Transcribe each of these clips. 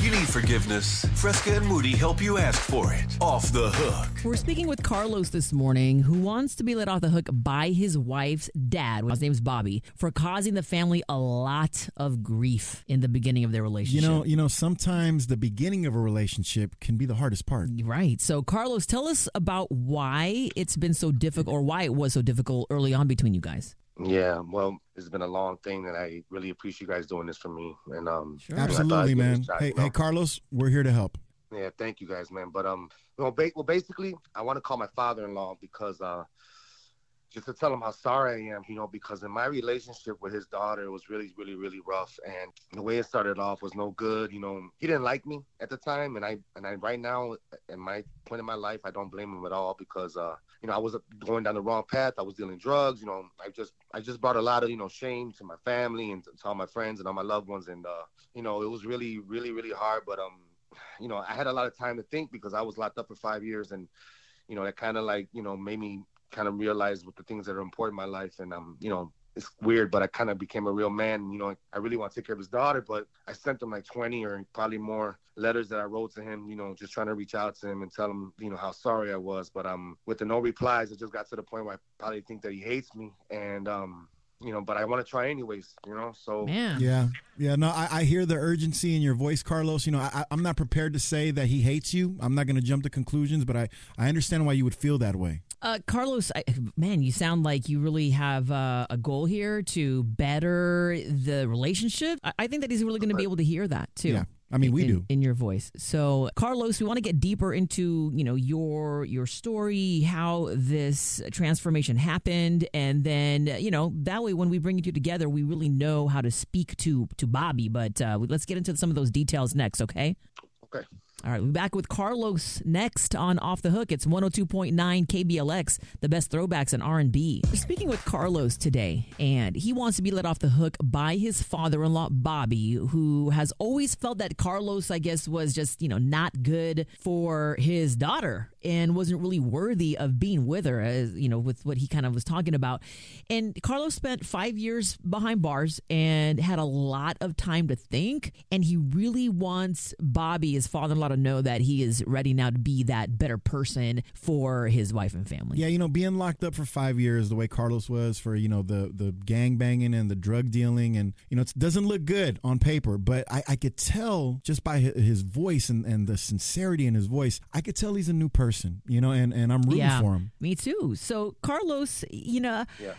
You need forgiveness. Fresca and Moody help you ask for it. Off the hook. We're speaking with Carlos this morning, who wants to be let off the hook by his wife's dad, his name's Bobby, for causing the family a lot of grief in the beginning of their relationship. You know, you know, sometimes the beginning of a relationship can be the hardest part. Right. So, Carlos, tell us about why it's been so difficult or why it was so difficult early on between you guys. Yeah, well, it's been a long thing, and I really appreciate you guys doing this for me. And um, Sure. I thought I'd Absolutely, give it a man. shot, Hey, you know? hey, Carlos, we're here to help. Yeah, thank you guys, man. But um, well, ba- well, basically, I want to call my father-in-law because uh, just to tell him how sorry I am, you know, because in my relationship with his daughter, it was really, really, really rough, and the way it started off was no good. You know, he didn't like me at the time, and I and I right now, in my point in my life, I don't blame him at all because uh, you know, I was going down the wrong path. I was dealing drugs. You know, I just I just brought a lot of you know shame to my family and to all my friends and all my loved ones, and uh, you know, it was really, really, really hard, but um you know, I had a lot of time to think because I was locked up for five years, and you know, that kind of like you know made me kind of realized what the things that are important in my life, and um, you know, it's weird, but I kind of became a real man. You know, I really want to take care of his daughter, but I sent him like 20 or probably more letters that I wrote to him. You know, just trying to reach out to him and tell him, you know, how sorry I was. But um, with the no replies, it just got to the point where I probably think that he hates me, and um, you know, but I want to try anyways. You know, so Man. Yeah, yeah. No, I, I hear the urgency in your voice, Carlos. You know, I, I'm not prepared to say that he hates you. I'm not going to jump to conclusions, but I, I understand why you would feel that way. Uh, Carlos, I, man, you sound like you really have uh, a goal here to better the relationship. I, I think that he's really going to be able to hear that too. Yeah. I mean, we in, do. in your voice. So, Carlos, we want to get deeper into you know your your story, how this transformation happened, and then you know that way when we bring you two together, we really know how to speak to to Bobby. But uh, let's get into some of those details next, okay? okay. All right, we'll back with Carlos next on Off the Hook. It's 102.9 KBLX, the best throwbacks in R&B. We're speaking with Carlos today, and he wants to be let off the hook by his father-in-law, Bobby, who has always felt that Carlos, I guess, was just, you know, not good for his daughter and wasn't really worthy of being with her, as, you know, with what he kind of was talking about. And Carlos spent five years behind bars and had a lot of time to think, and he really wants Bobby, his father-in-law, to know that he is ready now to be that better person for his wife and family. Yeah, you know, being locked up for five years, the way Carlos was for you know the the gang banging and the drug dealing, and you know, it doesn't look good on paper. But I, I could tell just by his voice and, and the sincerity in his voice, I could tell he's a new person. You know, and and I'm rooting yeah, for him. me too. So, Carlos, you know, Yeah.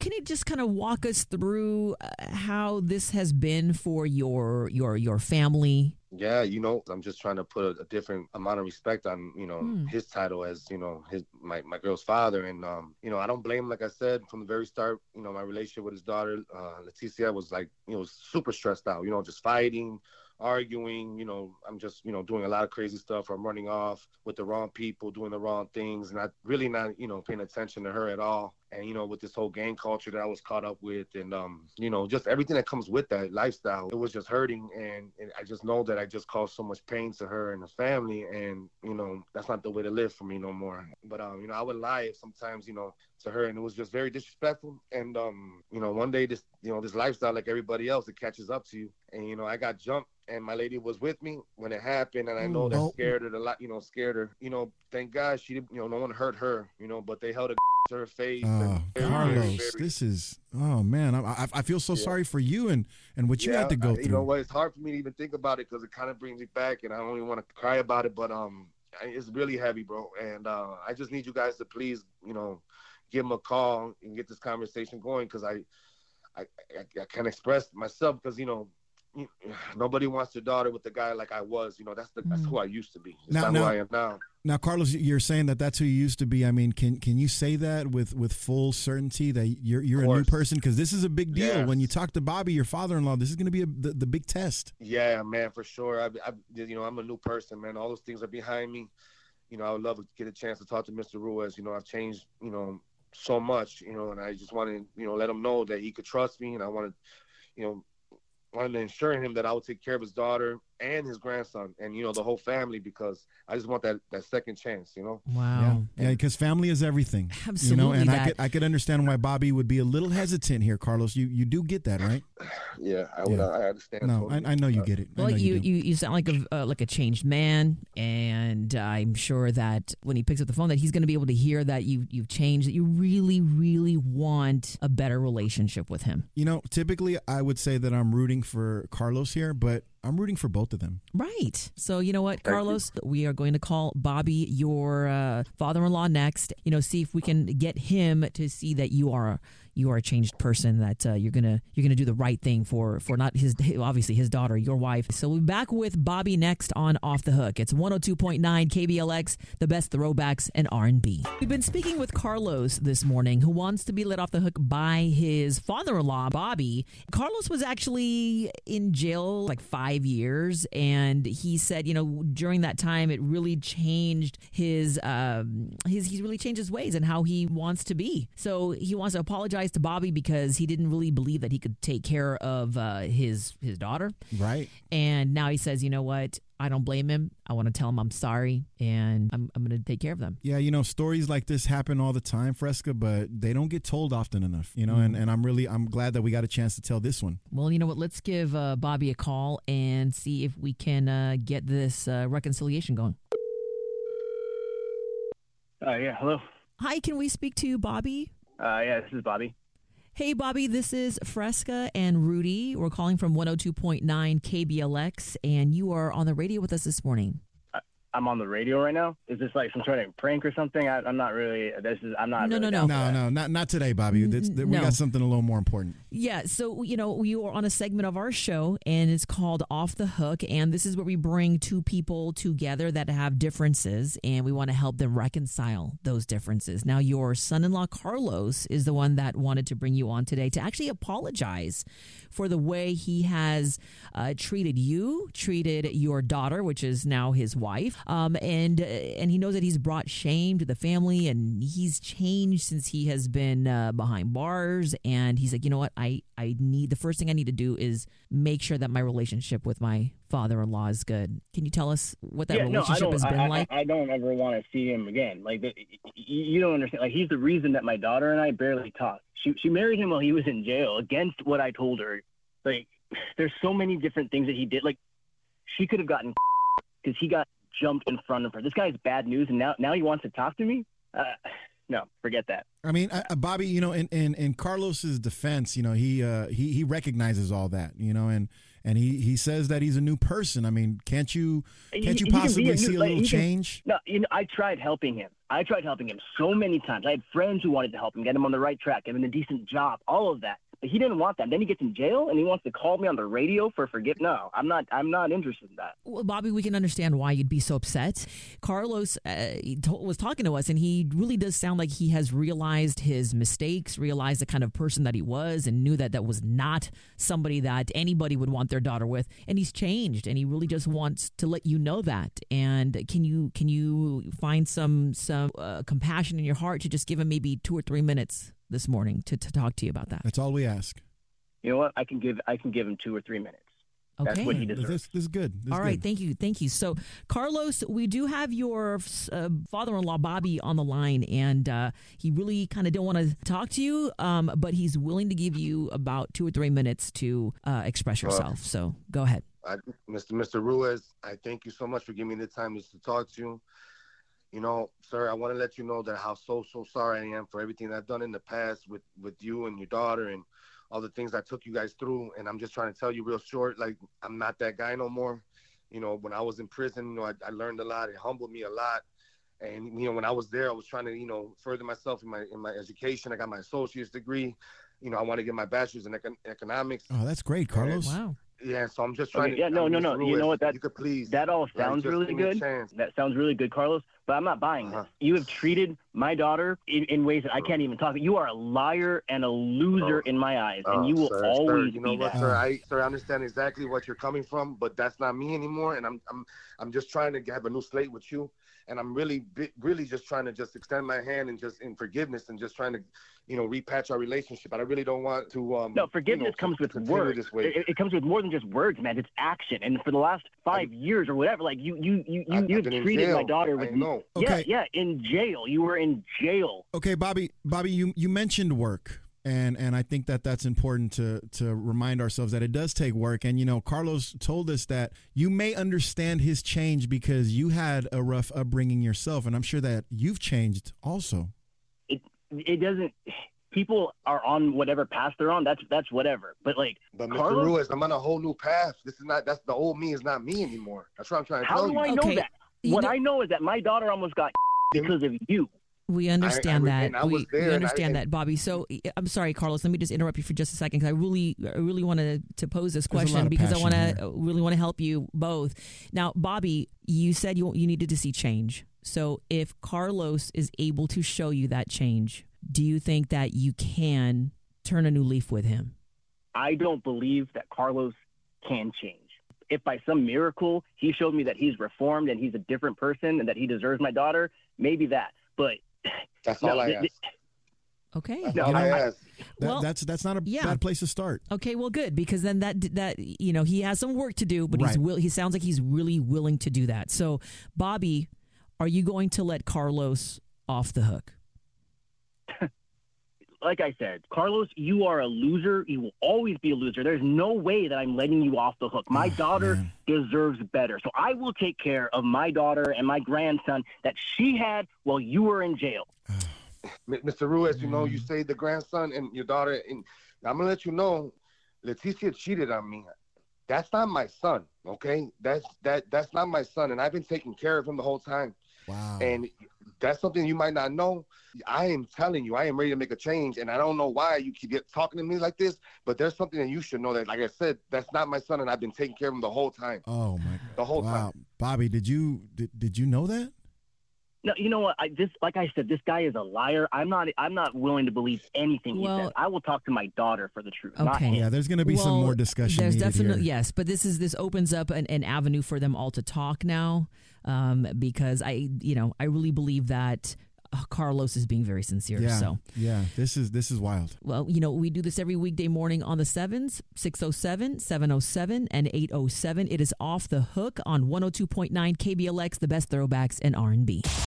can you just kind of walk us through uh, how this has been for your your your family? Yeah, you know, I'm just trying to put a, a different amount of respect on, you know, Hmm. his title as, you know, his my, my girl's father. And um, you know, I don't blame like I said, from the very start, you know, my relationship with his daughter, uh, Leticia was like, you know, super stressed out, you know, just fighting, arguing, you know, I'm just, you know, doing a lot of crazy stuff. I'm running off with the wrong people, doing the wrong things, and I really not, you know, paying attention to her at all. And, you know, with this whole gang culture that I was caught up with and um, you know, just everything that comes with that lifestyle, it was just hurting and, and I just know that I just caused so much pain to her and the family and, you know, that's not the way to live for me no more. But um, you know, I would lie sometimes, you know, to her and it was just very disrespectful. And um, you know, one day this you know, this lifestyle like everybody else, it catches up to you. And you know, I got jumped and my lady was with me when it happened and I know that Oh. scared her a lot, you know, scared her. You know, thank God she didn't you know, no one hurt her, you know, but they held a to her face. Oh, and very, very, Carlos, very- this is oh man, I, I, I feel so Yeah. sorry for you and and what you had to go I- through. You know what? It's hard for me to even think about it because it kind of brings me back, and I don't even want to cry about it. But um, it's really heavy, bro. And uh, I just need you guys to please, you know, give him a call and get this conversation going because I, I, I, I can't express myself because you know. Nobody wants their daughter with the guy like I was. You know, that's the, that's Mm. who I used to be. It's Now- not now- who I am now. Now, Carlos, you're saying that that's who you used to be. I mean, can can you say that with with full certainty that you're you're a new person? Because this is a big deal. Yes. When you talk to Bobby, your father-in-law, this is going to be a, the, the big test. Yeah, man, for sure. I, I, you know, I'm a new person, man. All those things are behind me. You know, I would love to get a chance to talk to Mr. Ruiz. You know, I've changed, you know, so much. You know, and I just want to, you know, let him know that he could trust me, and I want to, you know, to ensure him that I would take care of his daughter and his grandson, and you know the whole family because I just want that that second chance. You know. Wow. Yeah, yeah, because family is everything. Absolutely. You know, and I could I could understand why Bobby would be a little hesitant here, Carlos. You you do get that, right? Yeah, I would. Yeah. I understand. No, I, totally. I know you get it. I Well, know you, you, you sound like a uh, like a changed man, and I'm sure that when he picks up the phone, that he's going to be able to hear that you you've changed, that you really, really want a better relationship with him. You know, typically I would say that I'm rooting for Carlos here, but I'm rooting for both of them. Right. So you know what, Carlos, we are going to call Bobby, your uh, father-in-law, next. You know, see if we can get him to see that you are a, you are a changed person. That uh, you're gonna you're gonna do the right thing for for not his obviously his daughter, your wife. So we'll be back with Bobby next on Off the Hook. It's 102.9 KBLX, the best throwbacks and R&B. We've been speaking with Carlos this morning, who wants to be let off the hook by his father-in-law, Bobby. Carlos was actually in jail like five years, and he said, you know, during that time, it really changed his um, his he's really changed his ways and how he wants to be. So he wants to apologize to Bobby because he didn't really believe that he could take care of uh, his his daughter, Right. and now he says, you know what? I don't blame him. I want to tell him I'm sorry, and I'm, I'm going to take care of them. Yeah, you know, stories like this happen all the time, Fresca, but they don't get told often enough. You know, and, and I'm really I'm glad that we got a chance to tell this one. Well, you know what? Let's give uh, Bobby a call and see if we can uh, get this uh, reconciliation going. Uh, yeah, hello. Hi, can we speak to Bobby? Uh, yeah, this is Bobby. Hey, Bobby, this is Fresca and Rudy. We're calling from 102.9 KBLX, and you are on the radio with us this morning. I'm on the radio right now. Is this like some sort of prank or something? I, I'm not really. This is. I'm not. No, really no, no. No, no, not not today, Bobby. That's, N- we got something a little more important. Yeah, so you know, you are on a segment of our show and it's called Off the Hook and this is where we bring two people together that have differences and we want to help them reconcile those differences. Now, your son-in-law Carlos is the one that wanted to bring you on today to actually apologize for the way he has uh, treated you, treated your daughter, which is now his wife, um, and uh, and he knows that he's brought shame to the family, and he's changed since he has been uh, behind bars. And he's like, you know what, I I need the first thing I need to do is make sure that my relationship with my father-in-law is good. Can you tell us what that yeah, relationship don't. has been I, I- like? I, don't ever want to see him again. Like the, you don't understand. Like he's the reason that my daughter and I barely talk. She she married him while he was in jail against what I told her. Like there's so many different things that he did. Like she could have gotten because he got jumped in front of her. This guy's bad news, and now now he wants to talk to me. Uh, no, forget that. I mean, uh, Bobby, you know, in, in, in Carlos's defense, you know, he uh, he he recognizes all that, you know, and and he, he says that he's a new person. I mean, can't you can't you he can be possibly a new- see a little he can- change? No, you know, I tried helping him. I tried helping him so many times. I had friends who wanted to help him, get him on the right track, get him a decent job, all of that. He didn't want that. Then he gets in jail and he wants to call me on the radio for forgive. No, I'm not. I'm not interested in that. Well, Bobby, we can understand why you'd be so upset. Carlos uh, was talking to us, and he really does sound like he has realized his mistakes, realized the kind of person that he was, and knew that that was not somebody that anybody would want their daughter with. And he's changed, and he really just wants to let you know that. And can you can you find some some uh, compassion in your heart to just give him maybe two or three minutes this morning to, to talk to you about that? That's all we ask. You know what? I can give. I can give him two or three minutes. Okay. That's what he This, deserves. this, this is good. This is All right, good. thank you, thank you. So, Carlos, we do have your uh, father-in-law Bobby on the line, and uh, he really kind of don't want to talk to you, um, but he's willing to give you about two or three minutes to uh, express yourself. So, go ahead. I, Mr. Mr. Ruiz, I thank you so much for giving me the time just to talk to you. You know, sir, I want to let you know that how so so sorry I am for everything I've done in the past with with you and your daughter and all the things I took you guys through. And I'm just trying to tell you real short, like I'm not that guy no more. You know, when I was in prison, you know, I, I learned a lot. It humbled me a lot. And you know, when I was there, I was trying to, you know, further myself in my in my education. I got my associate's degree. You know, I want to get my bachelor's in econ- economics. Oh, that's great, Carlos. Wow. Yeah, so I'm just trying Okay, to. yeah, no, I mean, no, no. You know what? That- you could please. That all sounds just really give me a good. That sounds really good, Carlos. But I'm not buying Uh-huh. this. You have treated my daughter in, in ways that I can't even talk. You are a liar and a loser Oh. in my eyes, and you will sir, always sir, you know be what, that. sir? I, sir, I understand exactly what you're coming from, but that's not me anymore. And I'm, I'm, I'm just trying to have a new slate with you. And I'm really, really just trying to just extend my hand and just in forgiveness and just trying to, you know, repatch our relationship. But I really don't want to. Um, No, forgiveness you know, comes with words. This way. It, it comes with more than just words, man. It's action. And for the last five years or whatever, like you, you, you, you, I've- you've I've been in treated my daughter I with. Know. Okay. Yeah, yeah, in jail. You were in jail. Okay, Bobby. Bobby, you you mentioned work, and and I think that that's important to to remind ourselves that it does take work. And you know, Carlos told us that you may understand his change because you had a rough upbringing yourself, and I'm sure that you've changed also. It, it doesn't. People are on whatever path they're on. That's that's whatever. But like, But Mr. Carlos? Ruiz, I'm on a whole new path. This is not. That's the old me is not me anymore. That's what I'm trying to how tell do you. I Okay. know that? You What know- I know is that my daughter almost got because of you. We understand I- that. I we, there, we and I- understand that, Bobby. So eh, I'm sorry, Carlos. Let me just interrupt you for just a second because I really, I really want to to pose this There's a lot question because I want to uh, really want to help you both. Now, Bobby, you said you you needed to see change. So if Carlos is able to show you that change, do you think that you can turn a new leaf with him? I don't believe that Carlos can change. If by some miracle he showed me that he's reformed and he's a different person and that he deserves my daughter, maybe that. But That's No, all I th- ask. Okay. That's No, all I, I- ask. That, Well, that's that's not a yeah. bad place to start. Okay, well, good because then that that you know he has some work to do, but he's will. He sounds like he's really willing to do that. So, Bobby, are you going to let Carlos off the hook? Like I said, Carlos, you are a loser. You will always be a loser. There's no way that I'm letting you off the hook. My Oh, daughter man. deserves better. So I will take care of my daughter and my grandson that she had while you were in jail. M- Mr. Ruiz, you know, Mm. you say the grandson and your daughter, and I'm gonna let you know, Leticia cheated on me. That's not my son, okay? That's that that's not my son, and I've been taking care of him the whole time. Wow. And that's something you might not know. I am telling you, I am ready to make a change, and I don't know why you keep talking to me like this, but there's something that you should know that, like I said, that's not my son, and I've been taking care of him the whole time, oh my. god, the whole Wow, time. Bobby, did you did, did you know that? No, you know what? I this like I said, this guy is a liar. I'm not I'm not willing to believe anything he Well- says. I will talk to my daughter for the truth. Okay. him. Yeah, there's going to be some more discussion. There's definitely yes, but this is this opens up an, an avenue for them all to talk now, um, because I you know I really believe that uh, Carlos is being very sincere. Yeah, So yeah, this is this is wild. well, you know we do this every weekday morning on the sevens 607 707 and 807. It is off the hook on 102.9 KBLX, the best throwbacks and R&B.